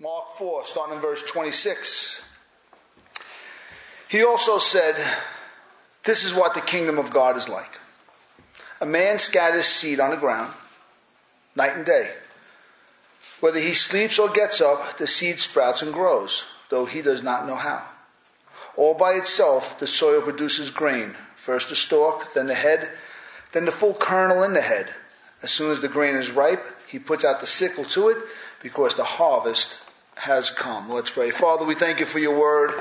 Mark 4, starting in verse 26. He also said, This is what the kingdom of God is like. A man scatters seed on the ground night and day. Whether he sleeps or gets up, the seed sprouts and grows, though he does not know how. All by itself, the soil produces grain first the stalk, then the head, then the full kernel in the head. As soon as the grain is ripe, he puts out the sickle to it because the harvest has come. Let's pray. Father, we thank you for your word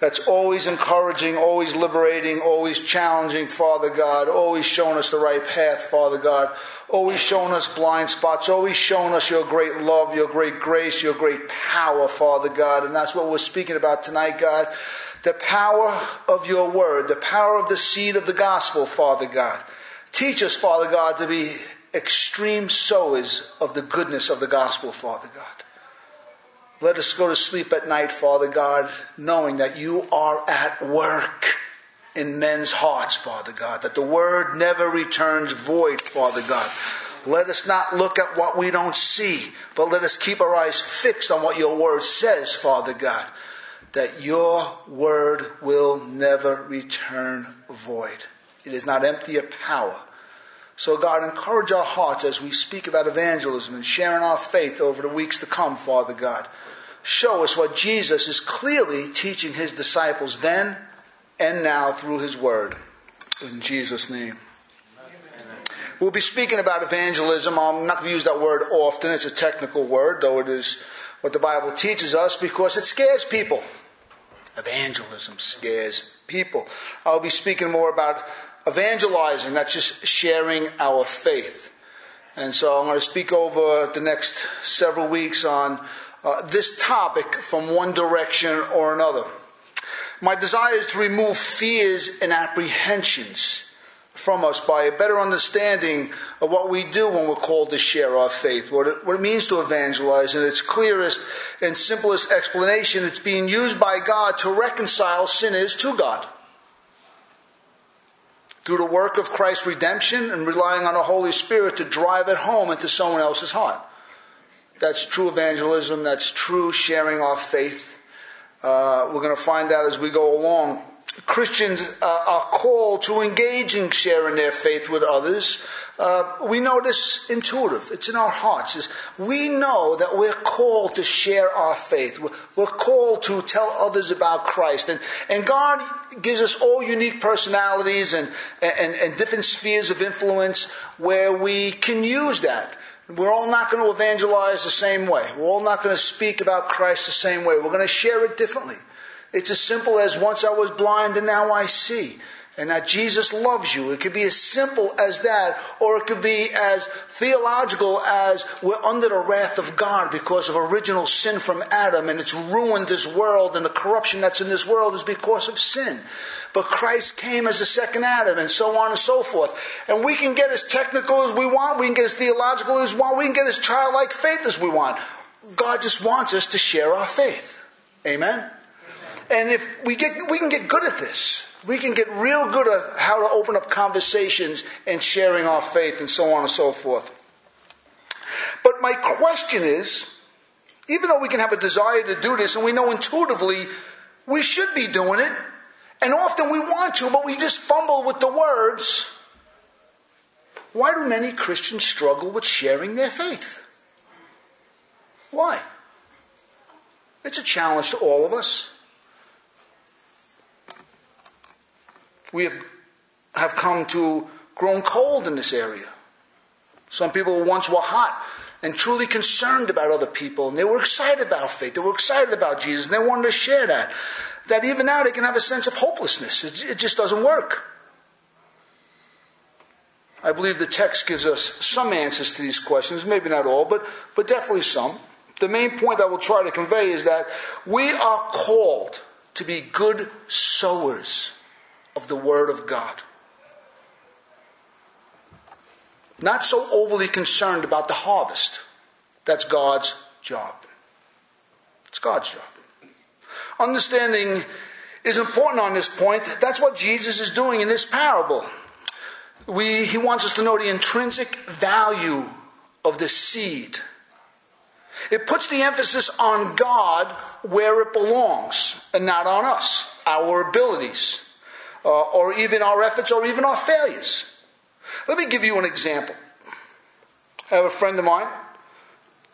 that's always encouraging, always liberating, always challenging, Father God, always showing us the right path, Father God, always showing us blind spots, always showing us your great love, your great grace, your great power, Father God. And that's what we're speaking about tonight, God. The power of your word, the power of the seed of the gospel, Father God. Teach us, Father God, to be extreme sowers of the goodness of the gospel, Father God. Let us go to sleep at night, Father God, knowing that you are at work in men's hearts, Father God, that the word never returns void, Father God. Let us not look at what we don't see, but let us keep our eyes fixed on what your word says, Father God, that your word will never return void. It is not empty of power. So, God, encourage our hearts as we speak about evangelism and sharing our faith over the weeks to come, Father God show us what Jesus is clearly teaching his disciples then and now through his word. In Jesus' name. We'll be speaking about evangelism. I'm not going to use that word often. It's a technical word, though it is what the Bible teaches us because it scares people. Evangelism scares people. I'll be speaking more about evangelizing. That's just sharing our faith. And so I'm going to speak over the next several weeks on uh, this topic from one direction or another. My desire is to remove fears and apprehensions from us by a better understanding of what we do when we're called to share our faith, what it, what it means to evangelize. In its clearest and simplest explanation, it's being used by God to reconcile sinners to God. Through the work of Christ's redemption and relying on the Holy Spirit to drive it home into someone else's heart. That's true evangelism. That's true sharing our faith. Uh, we're going to find out as we go along. Christians uh, are called to engage in sharing their faith with others. Uh, we know this intuitive. It's in our hearts. It's, we know that we're called to share our faith. We're, we're called to tell others about Christ. And, and God gives us all unique personalities and, and, and different spheres of influence where we can use that. We're all not going to evangelize the same way. We're all not going to speak about Christ the same way. We're going to share it differently. It's as simple as once I was blind and now I see. And that Jesus loves you. It could be as simple as that, or it could be as theological as we're under the wrath of God because of original sin from Adam and it's ruined this world and the corruption that's in this world is because of sin but Christ came as a second Adam, and so on and so forth. And we can get as technical as we want, we can get as theological as we want, we can get as childlike faith as we want. God just wants us to share our faith. Amen? And if we get, we can get good at this. We can get real good at how to open up conversations and sharing our faith and so on and so forth. But my question is, even though we can have a desire to do this and we know intuitively we should be doing it, and often we want to, but we just fumble with the words. Why do many Christians struggle with sharing their faith? Why? It's a challenge to all of us. We have, have come to grown cold in this area. Some people once were hot and truly concerned about other people, and they were excited about faith. They were excited about Jesus, and they wanted to share that that even now they can have a sense of hopelessness. It, it just doesn't work. I believe the text gives us some answers to these questions, maybe not all, but, but definitely some. The main point I will try to convey is that we are called to be good sowers of the Word of God. Not so overly concerned about the harvest. That's God's job. It's God's job. Understanding is important on this point. That's what Jesus is doing in this parable. We, he wants us to know the intrinsic value of the seed. It puts the emphasis on God where it belongs and not on us, our abilities, uh, or even our efforts, or even our failures. Let me give you an example. I have a friend of mine,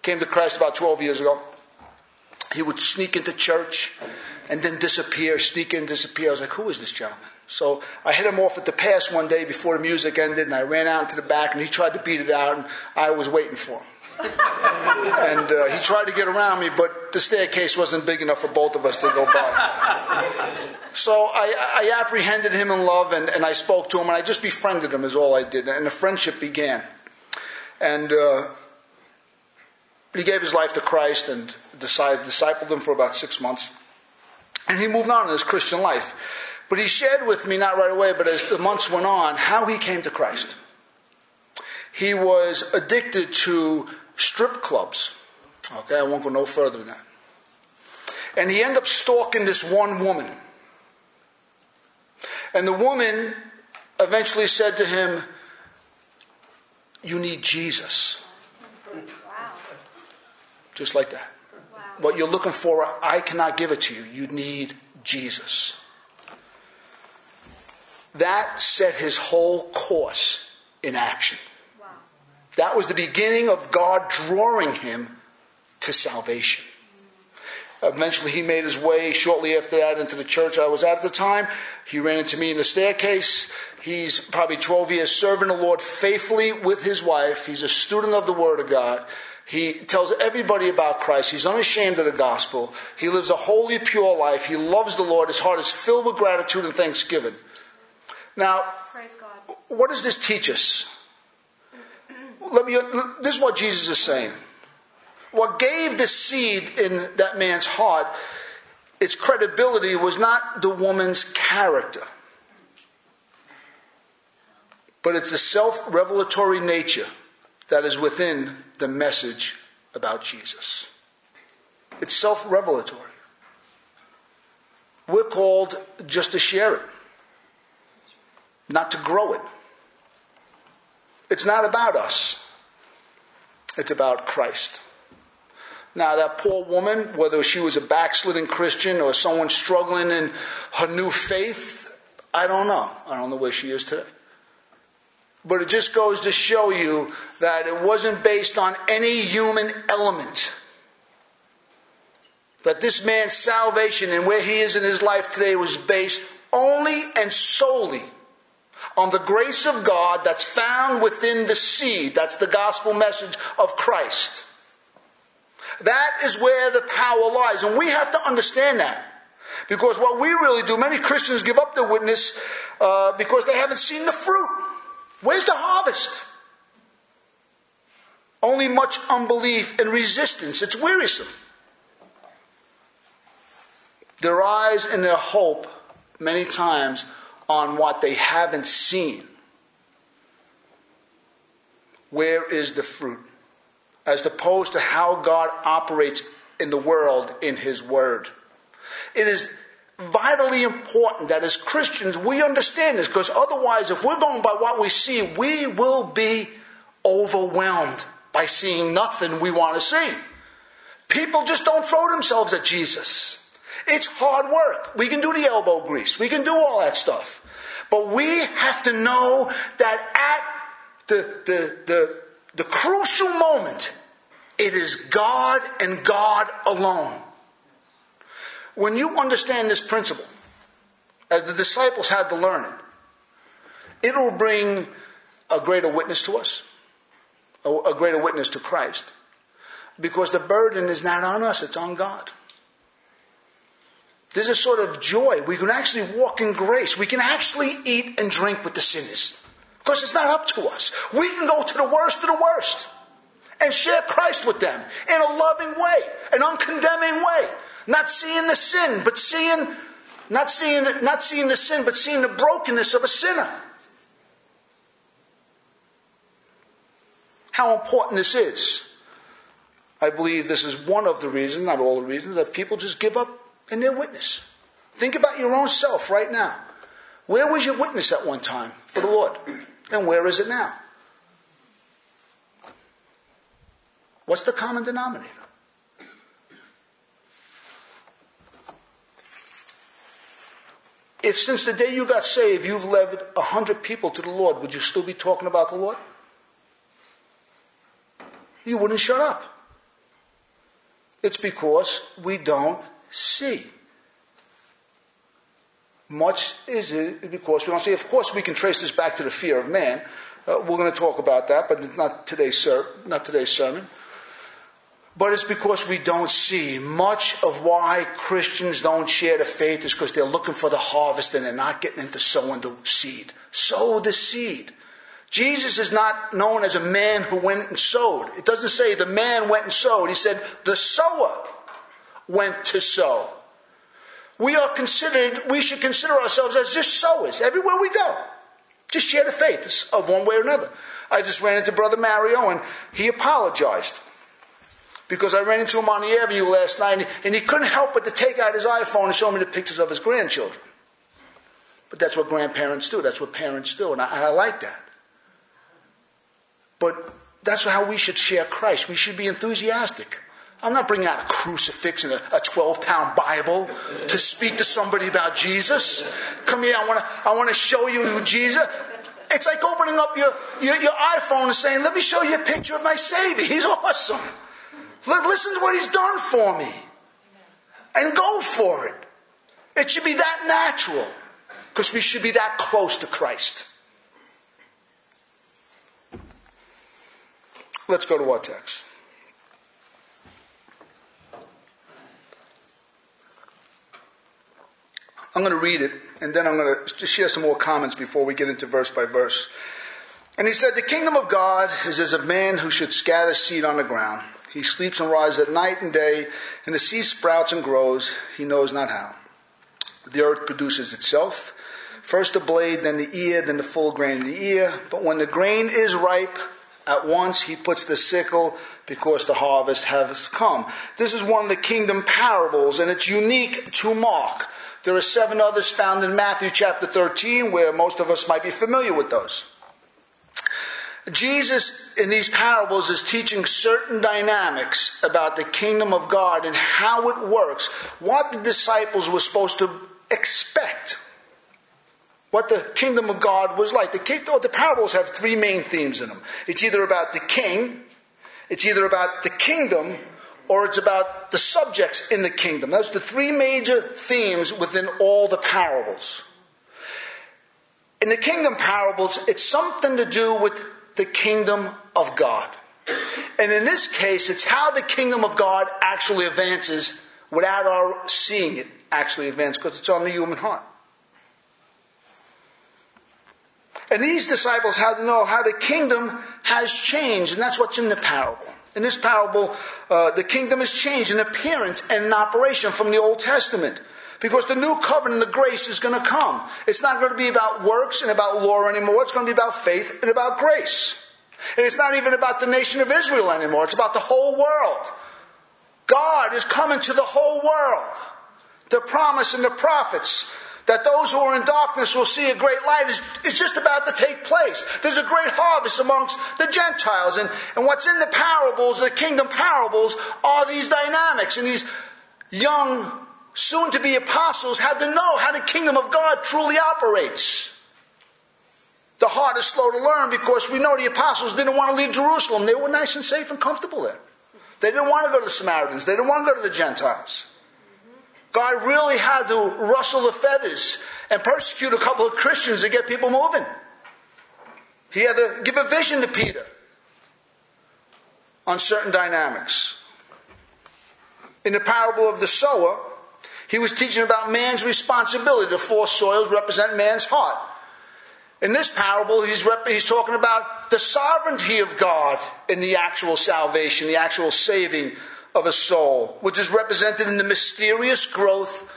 came to Christ about 12 years ago. He would sneak into church and then disappear, sneak in, disappear. I was like, who is this gentleman? So I hit him off at the pass one day before the music ended, and I ran out into the back, and he tried to beat it out, and I was waiting for him. and uh, he tried to get around me, but the staircase wasn't big enough for both of us to go by. so I, I, apprehended him in love, and, and, I spoke to him, and I just befriended him, is all I did, and the friendship began. And uh, he gave his life to Christ and discipled him for about six months. And he moved on in his Christian life. But he shared with me, not right away, but as the months went on, how he came to Christ. He was addicted to strip clubs. Okay, I won't go no further than that. And he ended up stalking this one woman. And the woman eventually said to him, You need Jesus. Wow. Just like that. Wow. What you're looking for, I cannot give it to you. You need Jesus. That set his whole course in action. That was the beginning of God drawing him to salvation. Eventually, he made his way shortly after that into the church I was at at the time. He ran into me in the staircase. He's probably 12 years serving the Lord faithfully with his wife. He's a student of the Word of God. He tells everybody about Christ. He's unashamed of the gospel. He lives a holy, pure life. He loves the Lord. His heart is filled with gratitude and thanksgiving. Now, what does this teach us? let me, this is what Jesus is saying. What gave the seed in that man's heart its credibility was not the woman's character, but it's the self revelatory nature that is within the message about Jesus. It's self revelatory. We're called just to share it, not to grow it. It's not about us. It's about Christ. Now, that poor woman, whether she was a backsliding Christian or someone struggling in her new faith, I don't know. I don't know where she is today. But it just goes to show you that it wasn't based on any human element. That this man's salvation and where he is in his life today was based only and solely on the grace of God that's found within the seed. That's the gospel message of Christ. That is where the power lies. And we have to understand that. Because what we really do, many Christians give up their witness uh, because they haven't seen the fruit. Where's the harvest? Only much unbelief and resistance. It's wearisome. Their eyes and their hope, many times, on what they haven't seen. Where is the fruit? As opposed to how God operates in the world in His Word. It is vitally important that as Christians we understand this because otherwise, if we're going by what we see, we will be overwhelmed by seeing nothing we want to see. People just don't throw themselves at Jesus. It's hard work. We can do the elbow grease. We can do all that stuff. But we have to know that at the, the, the, the crucial moment, it is God and God alone. When you understand this principle, as the disciples had to learn it, it will bring a greater witness to us, a greater witness to Christ. Because the burden is not on us, it's on God. There's a sort of joy. We can actually walk in grace. We can actually eat and drink with the sinners. Because it's not up to us. We can go to the worst of the worst and share Christ with them in a loving way, an uncondemning way. Not seeing the sin, but seeing, not seeing, not seeing the sin, but seeing the brokenness of a sinner. How important this is. I believe this is one of the reasons, not all the reasons, that people just give up in their witness. Think about your own self right now. Where was your witness at one time for the Lord? And where is it now? What's the common denominator? If since the day you got saved, you've led a hundred people to the Lord, would you still be talking about the Lord? You wouldn't shut up. It's because we don't see. Much is it because we don't see. Of course, we can trace this back to the fear of man. Uh, we're going to talk about that, but not today's, ser- not today's sermon. But it's because we don't see. Much of why Christians don't share the faith is because they're looking for the harvest and they're not getting into sowing the seed. Sow the seed. Jesus is not known as a man who went and sowed. It doesn't say the man went and sowed. He said the sower went to sow. We are considered, we should consider ourselves as just sowers everywhere we go. Just share the faith of one way or another. I just ran into Brother Mario and he apologized because I ran into him on the avenue last night and he couldn't help but to take out his iPhone and show me the pictures of his grandchildren. But that's what grandparents do. That's what parents do. And I, I like that. But that's how we should share Christ. We should be enthusiastic. I'm not bringing out a crucifix and a 12 pound Bible to speak to somebody about Jesus. Come here, I want to I wanna show you Jesus. It's like opening up your, your, your iPhone and saying, Let me show you a picture of my Savior. He's awesome. Listen to what He's done for me. And go for it. It should be that natural because we should be that close to Christ. Let's go to our text. I'm going to read it, and then I'm going to share some more comments before we get into verse by verse. And he said, The kingdom of God is as a man who should scatter seed on the ground. He sleeps and rises at night and day, and the seed sprouts and grows, he knows not how. The earth produces itself. First the blade, then the ear, then the full grain of the ear. But when the grain is ripe, at once he puts the sickle because the harvest has come. This is one of the kingdom parables, and it's unique to Mark. There are seven others found in Matthew chapter 13 where most of us might be familiar with those. Jesus in these parables is teaching certain dynamics about the kingdom of God and how it works, what the disciples were supposed to expect, what the kingdom of God was like. The, oh, the parables have three main themes in them. It's either about the king, it's either about the kingdom, or it's about the subjects in the kingdom. Those are the three major themes within all the parables. In the kingdom parables, it's something to do with the kingdom of God. And in this case, it's how the kingdom of God actually advances without our seeing it actually advance because it's on the human heart. And these disciples had to know how the kingdom has changed, and that's what's in the parable. In this parable, uh, the kingdom has changed in appearance and in operation from the Old Testament. Because the new covenant, the grace is going to come. It's not going to be about works and about law anymore. It's going to be about faith and about grace. And it's not even about the nation of Israel anymore. It's about the whole world. God is coming to the whole world. The promise and the prophets that those who are in darkness will see a great light is, is just about to take place. There's a great harvest amongst the Gentiles. And, and what's in the parables, the kingdom parables, are these dynamics. And these young, soon to be apostles had to know how the kingdom of God truly operates. The heart is slow to learn because we know the apostles didn't want to leave Jerusalem. They were nice and safe and comfortable there. They didn't want to go to the Samaritans. They didn't want to go to the Gentiles. God really had to rustle the feathers and persecute a couple of Christians to get people moving. He had to give a vision to Peter on certain dynamics. In the parable of the sower, he was teaching about man's responsibility. The four soils represent man's heart. In this parable, he's, rep- he's talking about the sovereignty of God in the actual salvation, the actual saving of a soul, which is represented in the mysterious growth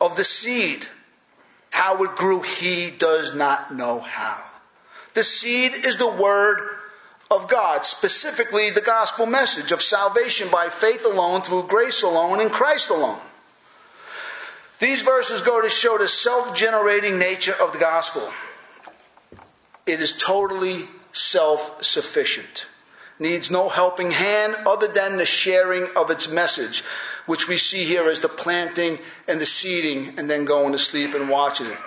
of the seed. How it grew, he does not know how. The seed is the word of God, specifically the gospel message of salvation by faith alone, through grace alone, in Christ alone. These verses go to show the self generating nature of the gospel. It is totally self sufficient. needs no helping hand other than the sharing of its message, which we see here as the planting and the seeding and then going to sleep and watching it.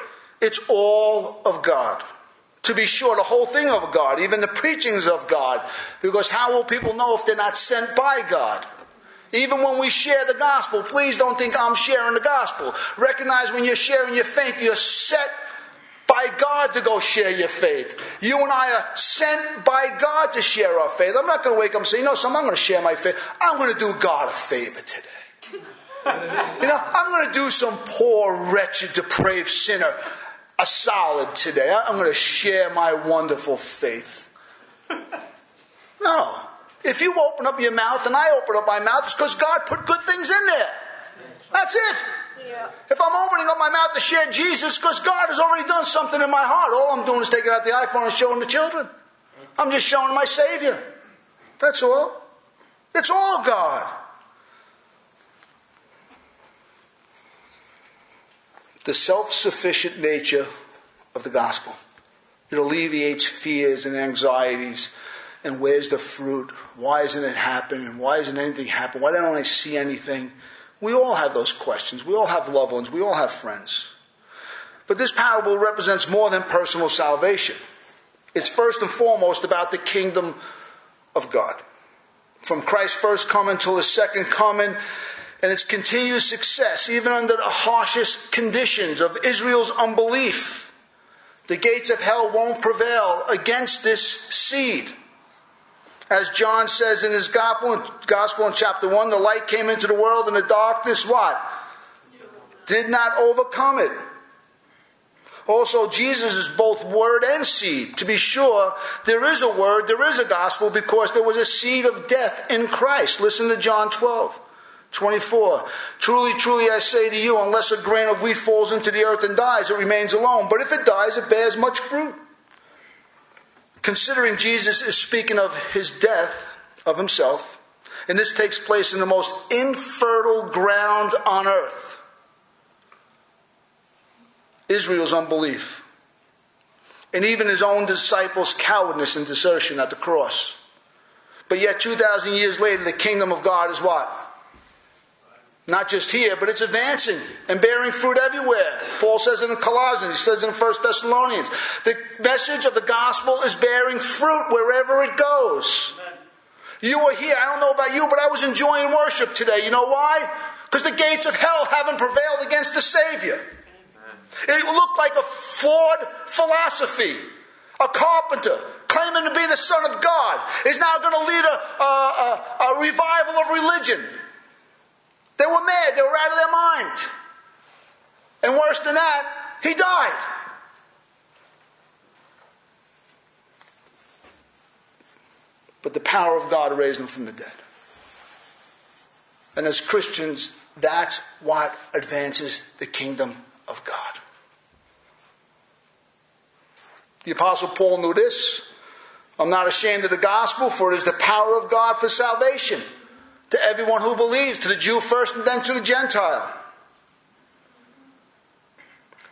It's all of God. To be sure, the whole thing of God, even the preachings of God, because how will people know if they're not sent by God? Even when we share the gospel, please don't think I'm sharing the gospel. Recognize when you're sharing your faith, you're set by God to go share your faith. You and I are sent by God to share our faith. I'm not going to wake up and say, you know, so I'm going to share my faith. I'm going to do God a favor today. you know, I'm going to do some poor, wretched, depraved sinner a solid today. I'm going to share my wonderful faith. No. If you open up your mouth and I open up my mouth, it's because God put good things in there. That's it. Yeah. If I'm opening up my mouth to share Jesus, because God has already done something in my heart, all I'm doing is taking out the iPhone and showing the children. I'm just showing my Savior. That's all. It's all God. The self sufficient nature of the gospel. It alleviates fears and anxieties and where's the fruit? Why isn't it happening? Why isn't anything happening? Why don't I see anything? We all have those questions. We all have loved ones. We all have friends. But this parable represents more than personal salvation. It's first and foremost about the kingdom of God. From Christ's first coming till his second coming, and its continued success, even under the harshest conditions of Israel's unbelief. The gates of hell won't prevail against this seed. As John says in his gospel, gospel in chapter 1, the light came into the world and the darkness what? Did not overcome it. Also, Jesus is both word and seed. To be sure, there is a word, there is a gospel, because there was a seed of death in Christ. Listen to John 12, 24. Truly, truly, I say to you, unless a grain of wheat falls into the earth and dies, it remains alone. But if it dies, it bears much fruit. Considering Jesus is speaking of his death of himself, and this takes place in the most infertile ground on earth Israel's unbelief, and even his own disciples' cowardness and desertion at the cross. But yet, 2,000 years later, the kingdom of God is what? Not just here, but it's advancing and bearing fruit everywhere. Paul says in Colossians, he says in 1 Thessalonians. The message of the gospel is bearing fruit wherever it goes. You were here, I don't know about you, but I was enjoying worship today. You know why? Because the gates of hell haven't prevailed against the Savior. It looked like a flawed philosophy. A carpenter claiming to be the Son of God is now going to lead a, a, a, a revival of religion. They were mad. They were out of their mind. And worse than that, he died. But the power of God raised him from the dead. And as Christians, that's what advances the kingdom of God. The Apostle Paul knew this. I'm not ashamed of the gospel, for it is the power of God for salvation to everyone who believes, to the Jew first and then to the Gentile.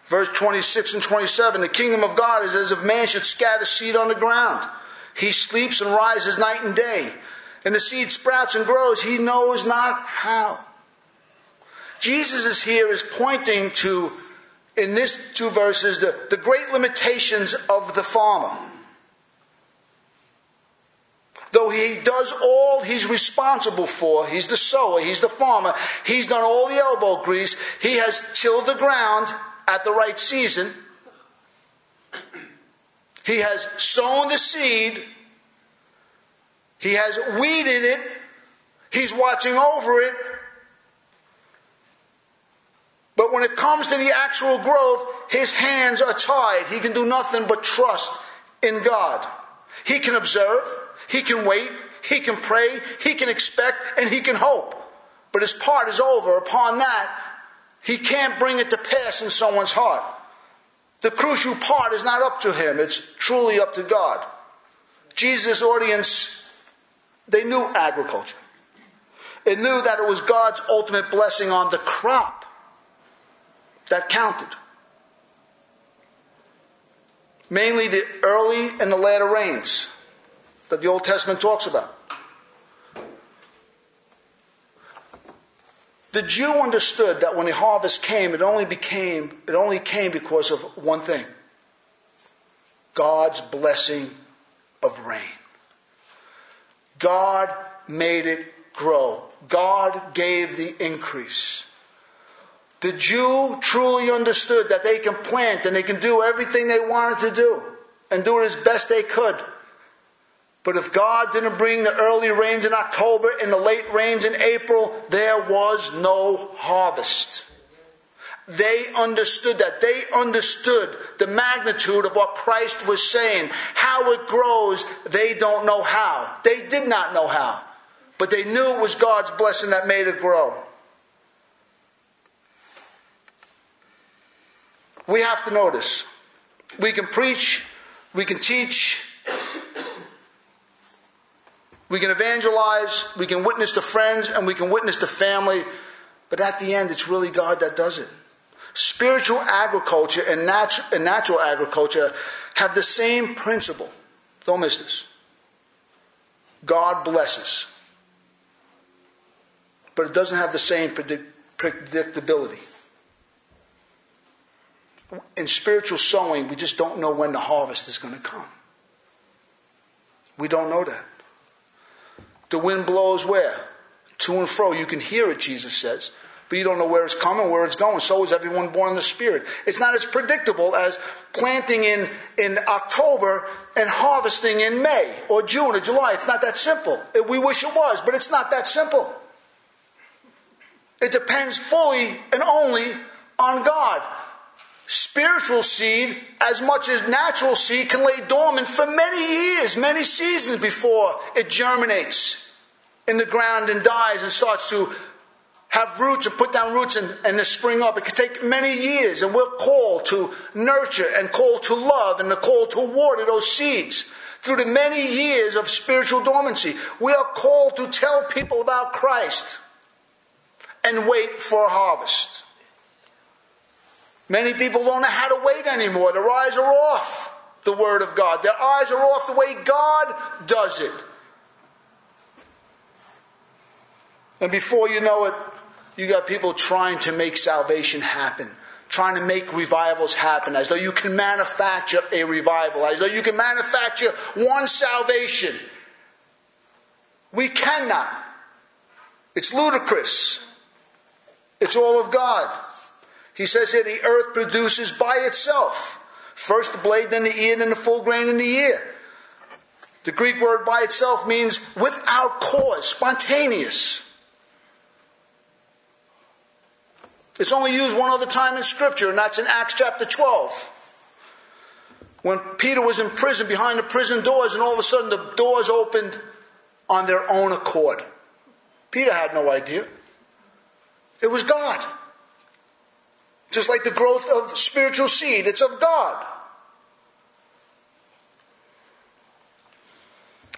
Verse 26 and 27 The kingdom of God is as if man should scatter seed on the ground. He sleeps and rises night and day, and the seed sprouts and grows. He knows not how. Jesus is here is pointing to, in these two verses, the, the great limitations of the farmer. Though he does all he's responsible for, he's the sower, he's the farmer, he's done all the elbow grease, he has tilled the ground at the right season, he has sown the seed, he has weeded it, he's watching over it. But when it comes to the actual growth, his hands are tied. He can do nothing but trust in God. He can observe, he can wait, he can pray, he can expect, and he can hope. But his part is over. Upon that, he can't bring it to pass in someone's heart. The crucial part is not up to him, it's truly up to God. Jesus' audience, they knew agriculture. It knew that it was God's ultimate blessing on the crop that counted. Mainly the early and the latter rains. That the Old Testament talks about. The Jew understood that when the harvest came, it only became it only came because of one thing. God's blessing of rain. God made it grow. God gave the increase. The Jew truly understood that they can plant and they can do everything they wanted to do and do it as best they could. But if God didn't bring the early rains in October and the late rains in April, there was no harvest. They understood that. They understood the magnitude of what Christ was saying. How it grows, they don't know how. They did not know how. But they knew it was God's blessing that made it grow. We have to notice. We can preach, we can teach, we can evangelize, we can witness to friends, and we can witness to family, but at the end, it's really God that does it. Spiritual agriculture and, natu- and natural agriculture have the same principle. Don't miss this. God blesses, but it doesn't have the same predict- predictability. In spiritual sowing, we just don't know when the harvest is going to come. We don't know that. The wind blows where? To and fro. You can hear it, Jesus says. But you don't know where it's coming, where it's going. So is everyone born in the Spirit. It's not as predictable as planting in, in October and harvesting in May or June or July. It's not that simple. We wish it was, but it's not that simple. It depends fully and only on God. Spiritual seed, as much as natural seed, can lay dormant for many years, many seasons before it germinates in the ground and dies and starts to have roots and put down roots and, and to spring up. It can take many years, and we're called to nurture and called to love and the call to water those seeds through the many years of spiritual dormancy. We are called to tell people about Christ and wait for a harvest. Many people don't know how to wait anymore. Their eyes are off the Word of God. Their eyes are off the way God does it. And before you know it, you got people trying to make salvation happen, trying to make revivals happen, as though you can manufacture a revival, as though you can manufacture one salvation. We cannot. It's ludicrous. It's all of God. He says here the earth produces by itself. First the blade, then the ear, then the full grain in the ear. The Greek word by itself means without cause, spontaneous. It's only used one other time in Scripture, and that's in Acts chapter 12. When Peter was in prison behind the prison doors, and all of a sudden the doors opened on their own accord. Peter had no idea. It was God. Just like the growth of spiritual seed, it's of God.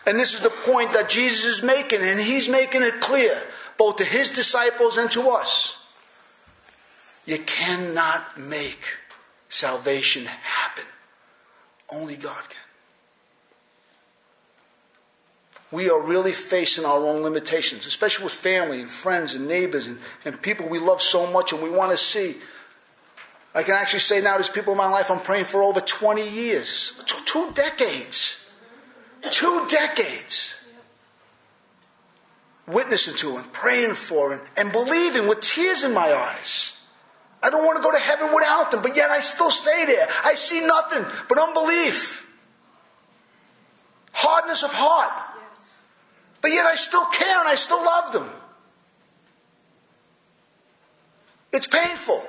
And this is the point that Jesus is making, and he's making it clear, both to his disciples and to us. You cannot make salvation happen. Only God can. We are really facing our own limitations, especially with family and friends and neighbors and, and people we love so much and we want to see. I can actually say now there's people in my life I'm praying for over 20 years, two decades. Two decades. Witnessing to and praying for and, and believing with tears in my eyes. I don't want to go to heaven without them, but yet I still stay there. I see nothing but unbelief, hardness of heart. But yet I still care and I still love them. It's painful.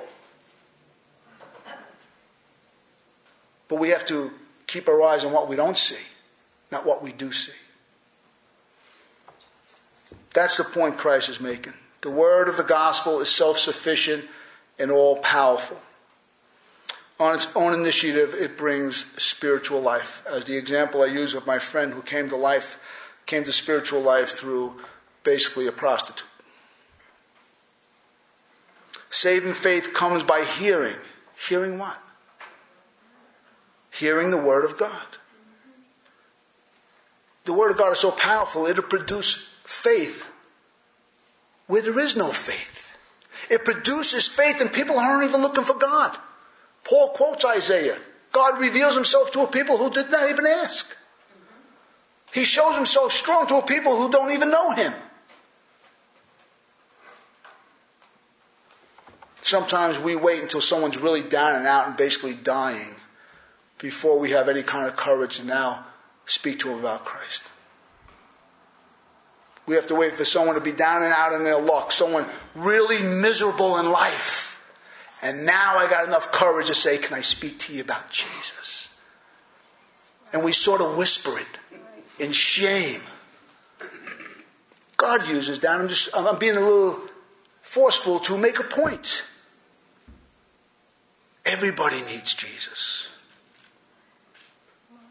But we have to keep our eyes on what we don't see, not what we do see. That's the point Christ is making. The word of the gospel is self sufficient and all powerful. On its own initiative, it brings spiritual life. As the example I use of my friend who came to life, came to spiritual life through basically a prostitute. Saving faith comes by hearing. Hearing what? Hearing the Word of God. the Word of God is so powerful, it'll produce faith where there is no faith. It produces faith, and people aren't even looking for God. Paul quotes Isaiah God reveals himself to a people who did not even ask. He shows himself strong to a people who don't even know him. Sometimes we wait until someone's really down and out and basically dying before we have any kind of courage to now speak to them about Christ. We have to wait for someone to be down and out in their luck, someone really miserable in life. And now I got enough courage to say, Can I speak to you about Jesus? And we sort of whisper it in shame. God uses that. I'm just I'm being a little forceful to make a point. Everybody needs Jesus.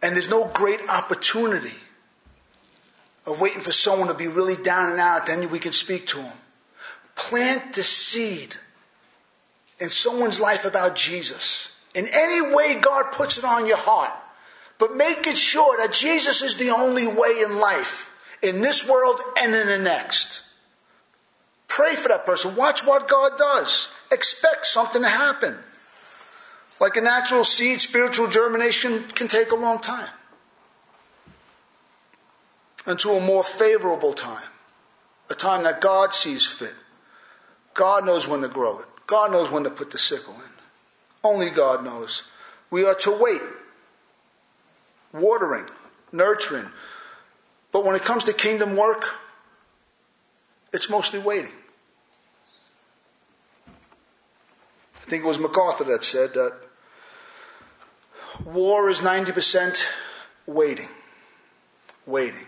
And there's no great opportunity of waiting for someone to be really down and out, then we can speak to them. Plant the seed in someone's life about Jesus. In any way God puts it on your heart. But make it sure that Jesus is the only way in life, in this world and in the next. Pray for that person. Watch what God does. Expect something to happen. Like a natural seed, spiritual germination can take a long time. Until a more favorable time, a time that God sees fit. God knows when to grow it, God knows when to put the sickle in. Only God knows. We are to wait, watering, nurturing. But when it comes to kingdom work, it's mostly waiting. I think it was MacArthur that said that War is 90% waiting, waiting,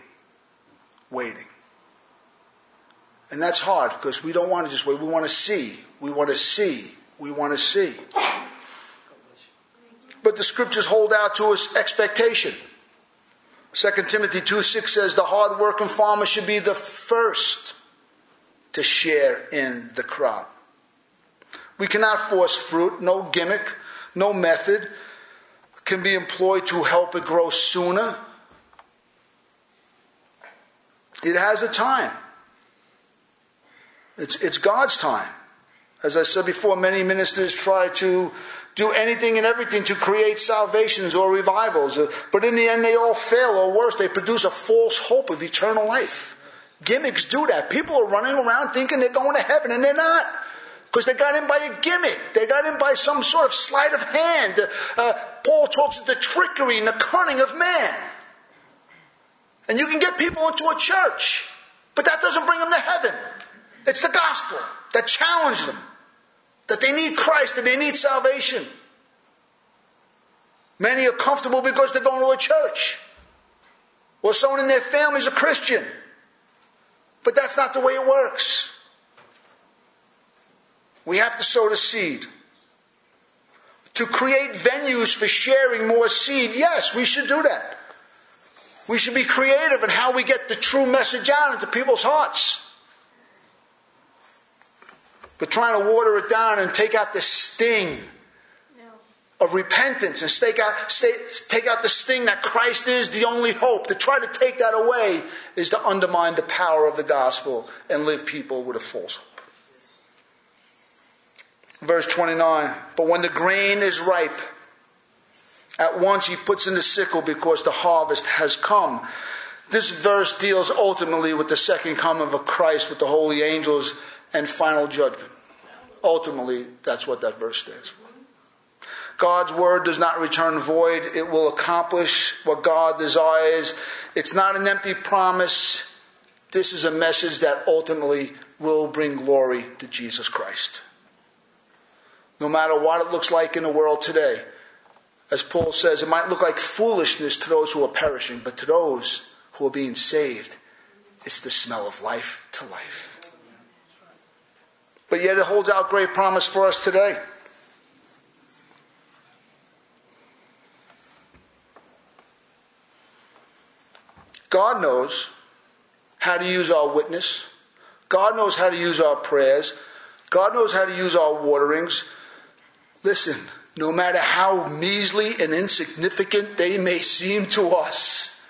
waiting. And that's hard because we don't want to just wait. We want to see. We want to see. We want to see. But the scriptures hold out to us expectation. 2 Timothy 2 6 says, The hard working farmer should be the first to share in the crop. We cannot force fruit, no gimmick, no method can be employed to help it grow sooner. It has a time. It's, it's God's time. As I said before, many ministers try to do anything and everything to create salvations or revivals, but in the end they all fail, or worse, they produce a false hope of eternal life. Gimmicks do that. People are running around thinking they're going to heaven, and they're not. Because they got in by a gimmick. They got in by some sort of sleight of hand. Uh, Paul talks of the trickery and the cunning of man. And you can get people into a church, but that doesn't bring them to heaven. It's the gospel that challenged them. That they need Christ and they need salvation. Many are comfortable because they're going to a church. Or someone in their family is a Christian. But that's not the way it works. We have to sow the seed. To create venues for sharing more seed, yes, we should do that. We should be creative in how we get the true message out into people's hearts. But trying to water it down and take out the sting of repentance and take out, take out the sting that Christ is the only hope. To try to take that away is to undermine the power of the gospel and live people with a false hope. Verse 29 But when the grain is ripe, at once he puts in the sickle because the harvest has come. This verse deals ultimately with the second coming of Christ with the holy angels and final judgment. Ultimately, that's what that verse stands for. God's word does not return void. It will accomplish what God desires. It's not an empty promise. This is a message that ultimately will bring glory to Jesus Christ no matter what it looks like in the world today. As Paul says, it might look like foolishness to those who are perishing, but to those who are being saved, it's the smell of life to life. But yet it holds out great promise for us today. God knows how to use our witness. God knows how to use our prayers. God knows how to use our waterings. Listen, no matter how measly and insignificant they may seem to us,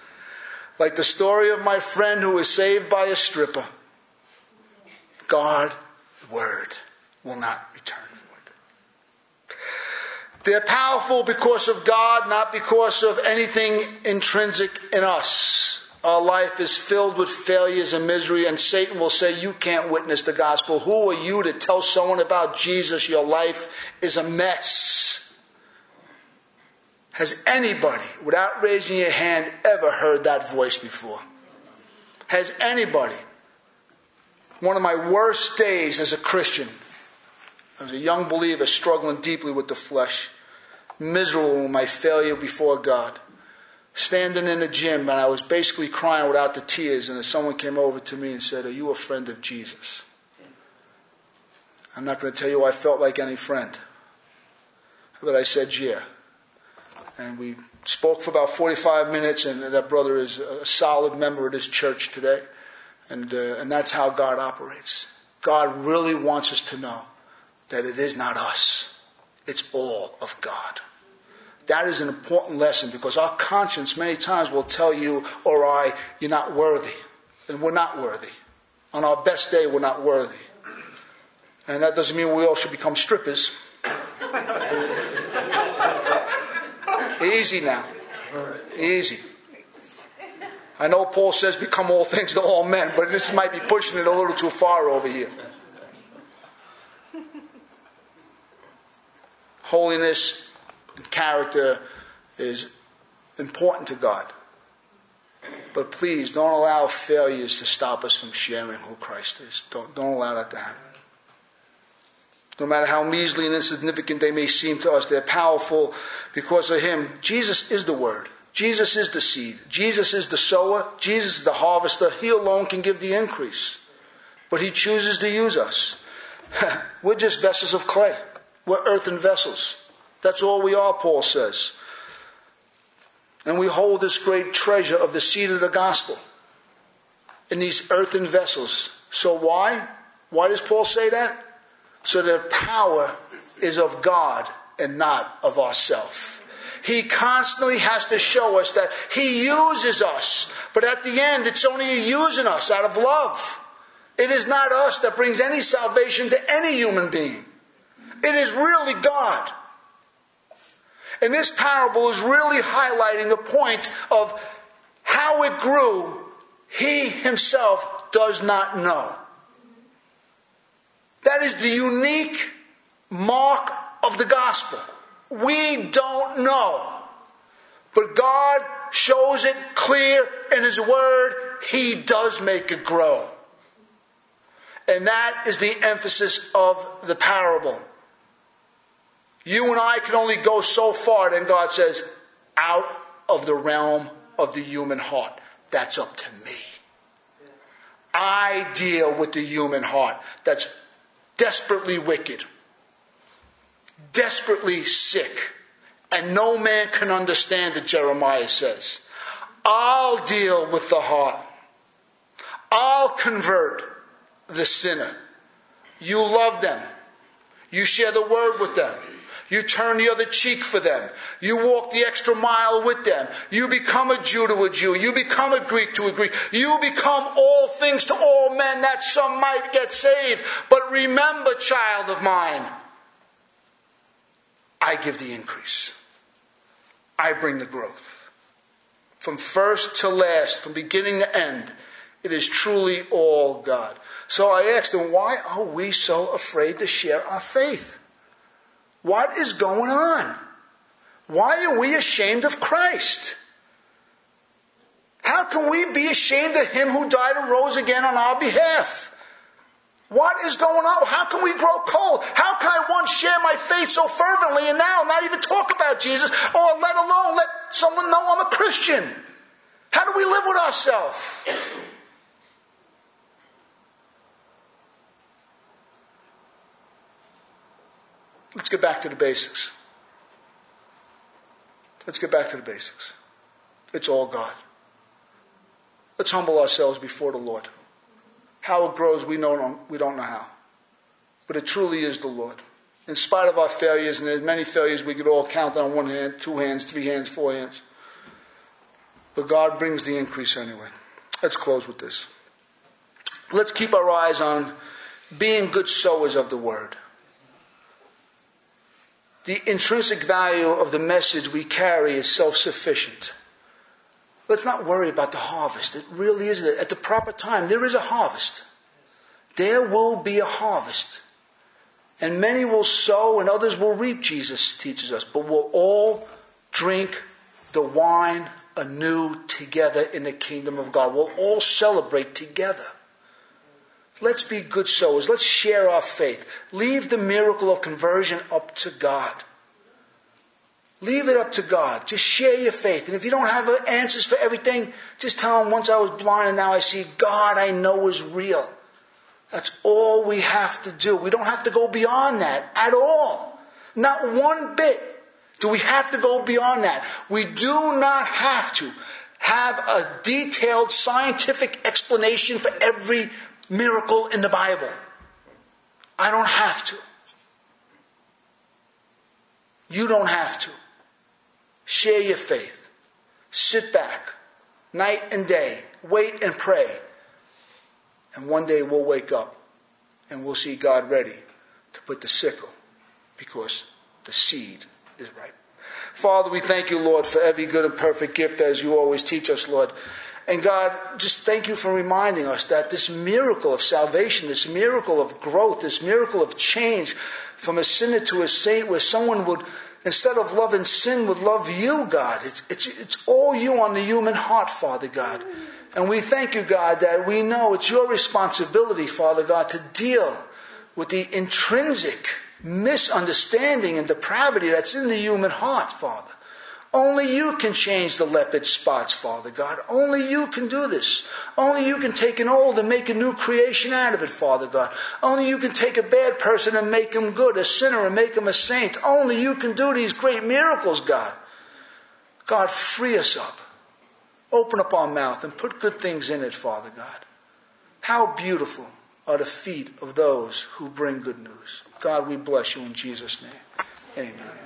Like the story of my friend who was saved by a stripper. God, word, will not return void. They're powerful because of God, not because of anything intrinsic in us. Our life is filled with failures and misery, and Satan will say, You can't witness the gospel. Who are you to tell someone about Jesus? Your life is a mess. Has anybody, without raising your hand, ever heard that voice before? Has anybody? One of my worst days as a Christian, I was a young believer struggling deeply with the flesh, miserable with my failure before God standing in the gym and I was basically crying without the tears, and someone came over to me and said, Are you a friend of Jesus? I'm not going to tell you I felt like any friend, but I said, Yeah. And we spoke for about 45 minutes, and that brother is a solid member of this church today. And, uh, and that's how God operates. God really wants us to know that it is not us, it's all of God. That is an important lesson because our conscience many times will tell you or I, you're not worthy. And we're not worthy. On our best day, we're not worthy. And that doesn't mean we all should become strippers. Easy now. Easy. I know Paul says become all things to all men, but this might be pushing it a little too far over here. Holiness character is important to God. But please don't allow failures to stop us from sharing who Christ is. Don't, don't allow that to happen. No matter how measly and insignificant they may seem to us, they're powerful because of Him. Jesus is the Word. Jesus is the seed. Jesus is the sower. Jesus is the harvester. He alone can give the increase. But He chooses to use us. We're just vessels of clay. We're earthen vessels. That's all we are, Paul says. And we hold this great treasure of the seed of the gospel in these earthen vessels. So why? Why does Paul say that? So that power is of God and not of ourself. He constantly has to show us that He uses us, but at the end, it's only using us out of love. It is not us that brings any salvation to any human being. It is really God. And this parable is really highlighting the point of how it grew, he himself does not know. That is the unique mark of the gospel. We don't know. But God shows it clear in His Word. He does make it grow. And that is the emphasis of the parable. You and I can only go so far, then God says, out of the realm of the human heart. That's up to me. I deal with the human heart that's desperately wicked, desperately sick, and no man can understand it, Jeremiah says. I'll deal with the heart. I'll convert the sinner. You love them. You share the word with them. You turn the other cheek for them. You walk the extra mile with them. You become a Jew to a Jew. You become a Greek to a Greek. You become all things to all men that some might get saved. But remember, child of mine, I give the increase. I bring the growth. From first to last, from beginning to end, it is truly all God. So I asked them, why are we so afraid to share our faith? What is going on? Why are we ashamed of Christ? How can we be ashamed of Him who died and rose again on our behalf? What is going on? How can we grow cold? How can I once share my faith so fervently and now not even talk about Jesus or let alone let someone know I'm a Christian? How do we live with ourselves? Let's get back to the basics. Let's get back to the basics. It's all God. Let's humble ourselves before the Lord. How it grows, we, know, we don't know how. But it truly is the Lord. In spite of our failures, and there's many failures we could all count on one hand, two hands, three hands, four hands. But God brings the increase anyway. Let's close with this. Let's keep our eyes on being good sowers of the word. The intrinsic value of the message we carry is self sufficient. Let's not worry about the harvest. It really isn't. At the proper time, there is a harvest. There will be a harvest. And many will sow and others will reap, Jesus teaches us. But we'll all drink the wine anew together in the kingdom of God. We'll all celebrate together. Let's be good sowers. Let's share our faith. Leave the miracle of conversion up to God. Leave it up to God. Just share your faith. And if you don't have uh, answers for everything, just tell Him, once I was blind and now I see, God I know is real. That's all we have to do. We don't have to go beyond that at all. Not one bit do we have to go beyond that. We do not have to have a detailed scientific explanation for every miracle in the Bible. I don't have to. You don't have to. Share your faith. Sit back night and day. Wait and pray. And one day we'll wake up and we'll see God ready to put the sickle because the seed is ripe. Father, we thank you, Lord, for every good and perfect gift as you always teach us, Lord. And God, just thank you for reminding us that this miracle of salvation, this miracle of growth, this miracle of change from a sinner to a saint, where someone would, instead of loving sin, would love you, God. It's, it's, it's all you on the human heart, Father God. And we thank you, God, that we know it's your responsibility, Father God, to deal with the intrinsic misunderstanding and depravity that's in the human heart, Father. Only you can change the leopard spots, Father God. Only you can do this. Only you can take an old and make a new creation out of it, Father God. Only you can take a bad person and make him good, a sinner and make him a saint. Only you can do these great miracles, God. God, free us up. Open up our mouth and put good things in it, Father God. How beautiful are the feet of those who bring good news. God, we bless you in Jesus' name. Amen.